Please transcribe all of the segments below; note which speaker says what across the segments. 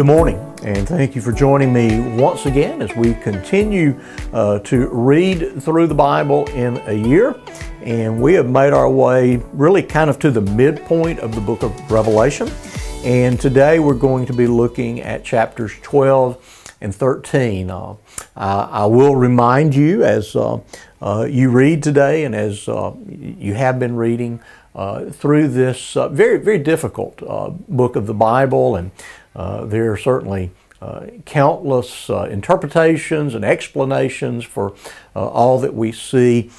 Speaker 1: Good morning, and thank you for joining me once again as we continue uh, to read through the Bible in a year. And we have made our way really kind of to the midpoint of the book of Revelation. And today we're going to be looking at chapters 12 and 13. Uh, I will remind you as uh, uh, you read today and as uh, you have been reading uh, through this uh, very, very difficult uh, book of the Bible, and uh, there are certainly uh, countless interpretations and explanations for all that we see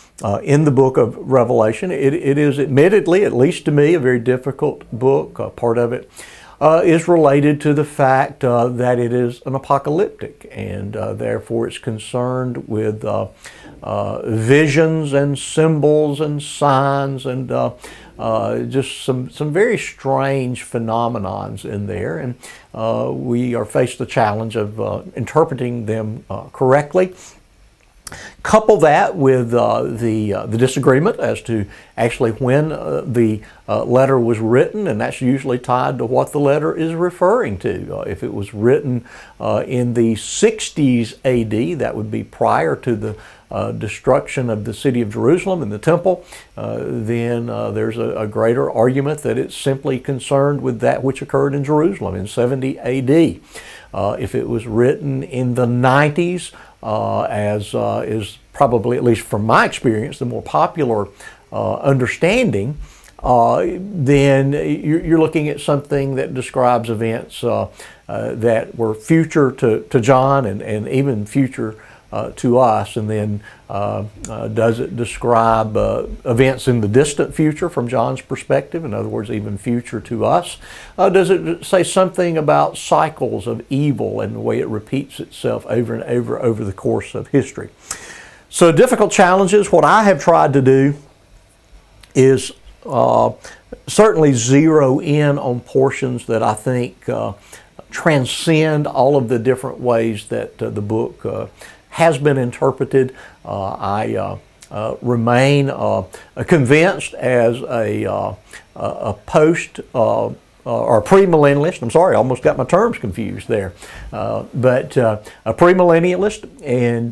Speaker 1: in the book of Revelation. It, it is admittedly, at least to me, a very difficult book. part of it is related to the fact that it is an apocalyptic, and therefore it's concerned with uh, visions and symbols and signs and uh, uh, just some, some very strange phenomenons in there. And uh, we are faced the challenge of uh, interpreting them uh, correctly. Couple that with uh, the, uh, the disagreement as to actually when uh, the letter was written, and that's usually tied to what the letter is referring to. if it was written in the 60s AD, that would be prior to the uh, destruction of the city of Jerusalem and the temple, uh, then uh, there's a, a, greater argument that it's simply concerned with that which occurred in Jerusalem in 70 AD. Uh, if it was written in the 90s, uh, as uh, is probably, at least from my experience, the more popular understanding, uh, then you're, looking at something that describes events uh, uh, that were future to, to John and, and even future uh, to us? And then uh, uh, does it describe uh, events in the distant future from John's perspective? In other words, even future to us? Uh, does it say something about cycles of evil and the way it repeats itself over and over over the course of history? So, difficult challenges. What I have tried to do is uh, certainly zero in on portions that I think transcend all of the different ways that the book has been interpreted. Uh, I uh, uh, remain convinced as a, a post uh, or premillennialist. I'm sorry, I almost got my terms confused there. Uh, but uh, a premillennialist, and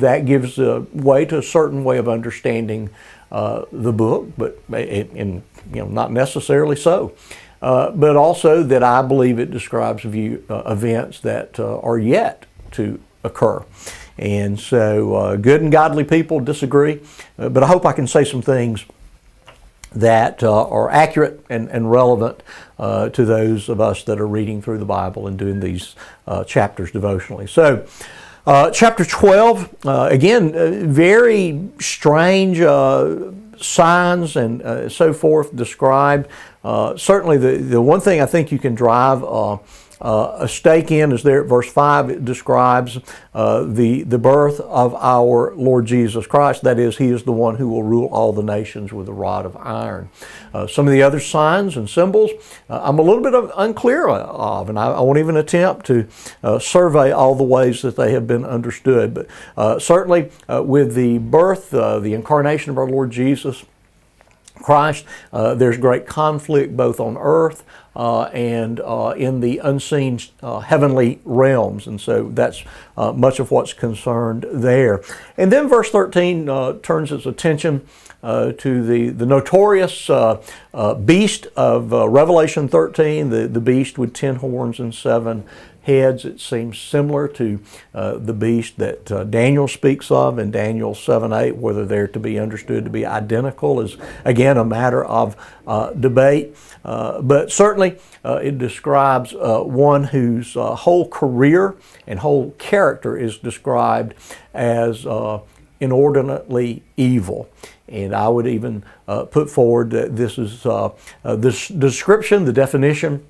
Speaker 1: that gives way to a certain way of understanding the book, but in, you know not necessarily so. but also that I believe it describes view, events that are yet to occur. And so uh, good and godly people disagree, uh, but I hope I can say some things that uh, are accurate and, and relevant uh, to those of us that are reading through the Bible and doing these uh, chapters devotionally. So, uh, chapter 12, again, very strange signs and so forth described. Certainly, the, the one thing I think you can drive uh, a stake in is there at verse 5. It describes uh, the, the birth of our Lord Jesus Christ. That is, He is the one who will rule all the nations with a rod of iron. Uh, some of the other signs and symbols uh, I'm a little bit unclear of, and I, I won't even attempt to uh, survey all the ways that they have been understood. But uh, certainly, with the birth, the incarnation of our Lord Jesus, Christ. Uh, there's great conflict both on earth uh, and uh, in the unseen uh, heavenly realms. And so that's uh, much of what's concerned there. And then verse 13 uh, turns its attention to the, the notorious beast of Revelation 13, the, the beast with ten horns and seven heads. It seems similar to uh, the beast that uh, Daniel speaks of in Daniel 7 8. Whether they're to be understood to be identical is again a matter of uh, debate. Uh, but certainly uh, it describes uh, one whose whole career and whole character is described as inordinately evil. And I would even put forward that this is this description, the definition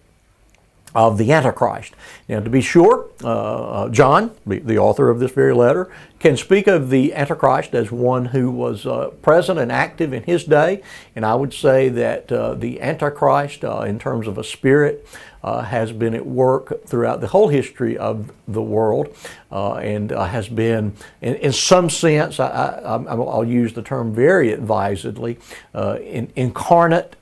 Speaker 1: of the Antichrist. Now, to be sure, uh, uh, John, the author of this very letter, can speak of the Antichrist as one who was uh, present and active in his day. And I would say that uh, the Antichrist, uh, in terms of a spirit, uh, has been at work throughout the whole history of the world and has been, in, in some sense, I, will use the term very advisedly, in, incarnate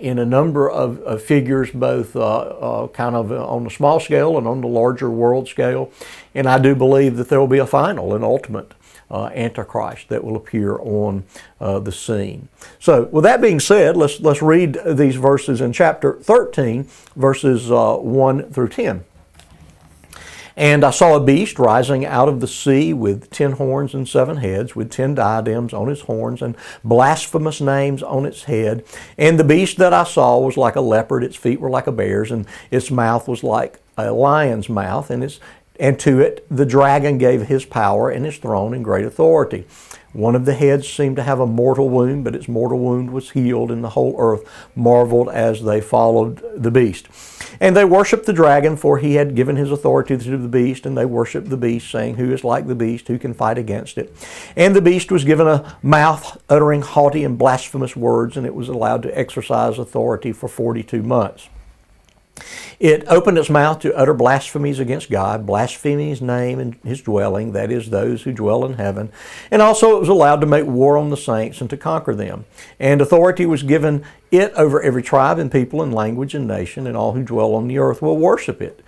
Speaker 1: in a number of, of figures, both uh, uh, kind of on the small scale and on the larger world scale. And I do believe that there will be a final and ultimate uh, Antichrist that will appear on uh, the scene. So, with that being said, let's, let's read these verses in chapter 13, verses uh, 1 through 10. And I saw a beast rising out of the sea with ten horns and seven heads, with ten diadems on its horns and blasphemous names on its head. And the beast that I saw was like a leopard, its feet were like a bear's, and its mouth was like a lion's mouth, and its and to it the dragon gave his power and his throne and great authority. One of the heads seemed to have a mortal wound, but its mortal wound was healed, and the whole earth marveled as they followed the beast. And they worshiped the dragon, for he had given his authority to the beast, and they worshiped the beast, saying, Who is like the beast? Who can fight against it? And the beast was given a mouth uttering haughty and blasphemous words, and it was allowed to exercise authority for 42 months. It opened its mouth to utter blasphemies against God, blaspheming his name and his dwelling, that is, those who dwell in heaven. And also it was allowed to make war on the saints and to conquer them. And authority was given it over every tribe and people and language and nation, and all who dwell on the earth will worship it.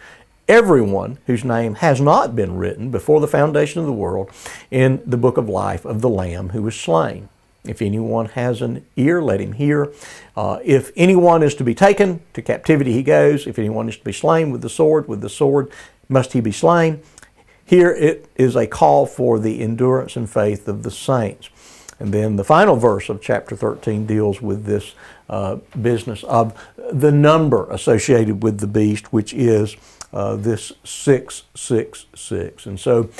Speaker 1: Everyone whose name has not been written before the foundation of the world in the book of life of the Lamb who was slain. If anyone has an ear, let him hear. Uh, if anyone is to be taken to captivity, he goes. If anyone is to be slain with the sword, with the sword must he be slain. Here it is a call for the endurance and faith of the saints. And then the final verse of chapter 13 deals with this uh, business of the number associated with the beast, which is uh, this 666. And so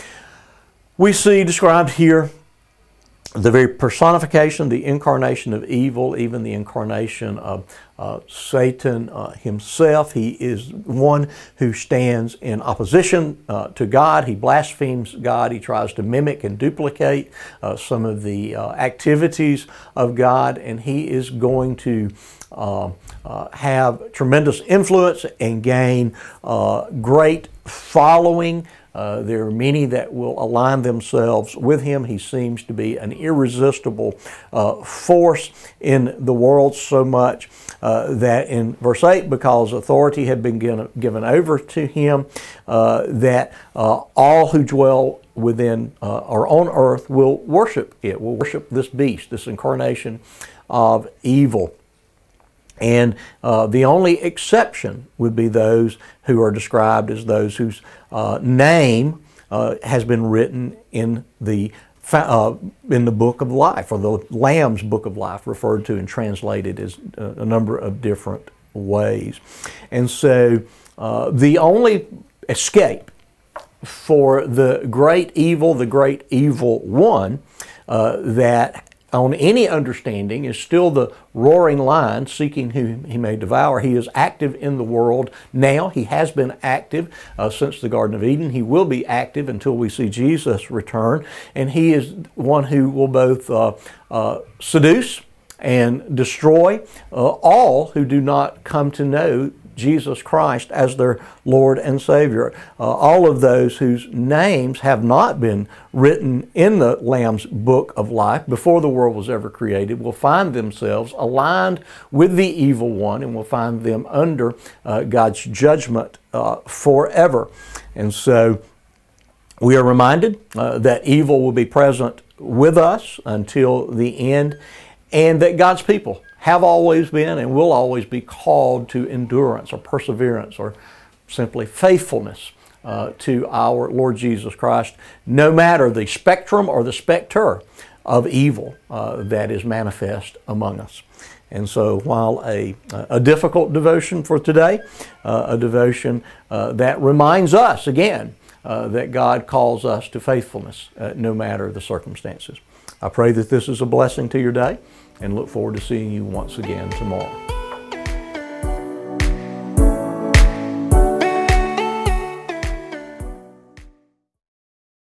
Speaker 1: we see described here the very personification, the incarnation of evil, even the incarnation of uh, Satan uh, himself. He is one who stands in opposition uh, to God. He blasphemes God. He tries to mimic and duplicate uh, some of the uh, activities of God, and he is going to. Uh, have tremendous influence and gain great following uh, there are many that will align themselves with him. He seems to be an irresistible uh, force in the world so much uh, that in verse 8, because authority had been given, given over to him, uh, that uh, all who dwell within or on earth will worship it, will worship this beast, this incarnation of evil. And uh, the only exception would be those who are described as those whose uh, name uh, has been written in the uh, in the book of life, or the Lamb's book of life, referred to and translated as uh, a number of different ways. And so uh, the only escape for the great evil, the great evil one, that on any understanding is still the roaring lion seeking whom he may devour. He is active in the world now. He has been active uh, since the Garden of Eden. He will be active until we see Jesus return. And he is one who will both uh, uh, seduce and destroy uh, all who do not come to know Jesus Christ as their Lord and Savior. Uh, all of those whose names have not been written in the Lamb's book of life before the world was ever created will find themselves aligned with the evil one and will find them under uh, God's judgment uh, forever. And so we are reminded uh, that evil will be present with us until the end and that God's people have always been and will always be called to endurance or perseverance or simply faithfulness uh, to our Lord Jesus Christ, no matter the spectrum or the specter of evil uh, that is manifest among us. And so, while a, a difficult devotion for today, uh, a devotion uh, that reminds us again uh, that God calls us to faithfulness uh, no matter the circumstances. I pray that this is a blessing to your day and look forward to seeing you once again tomorrow.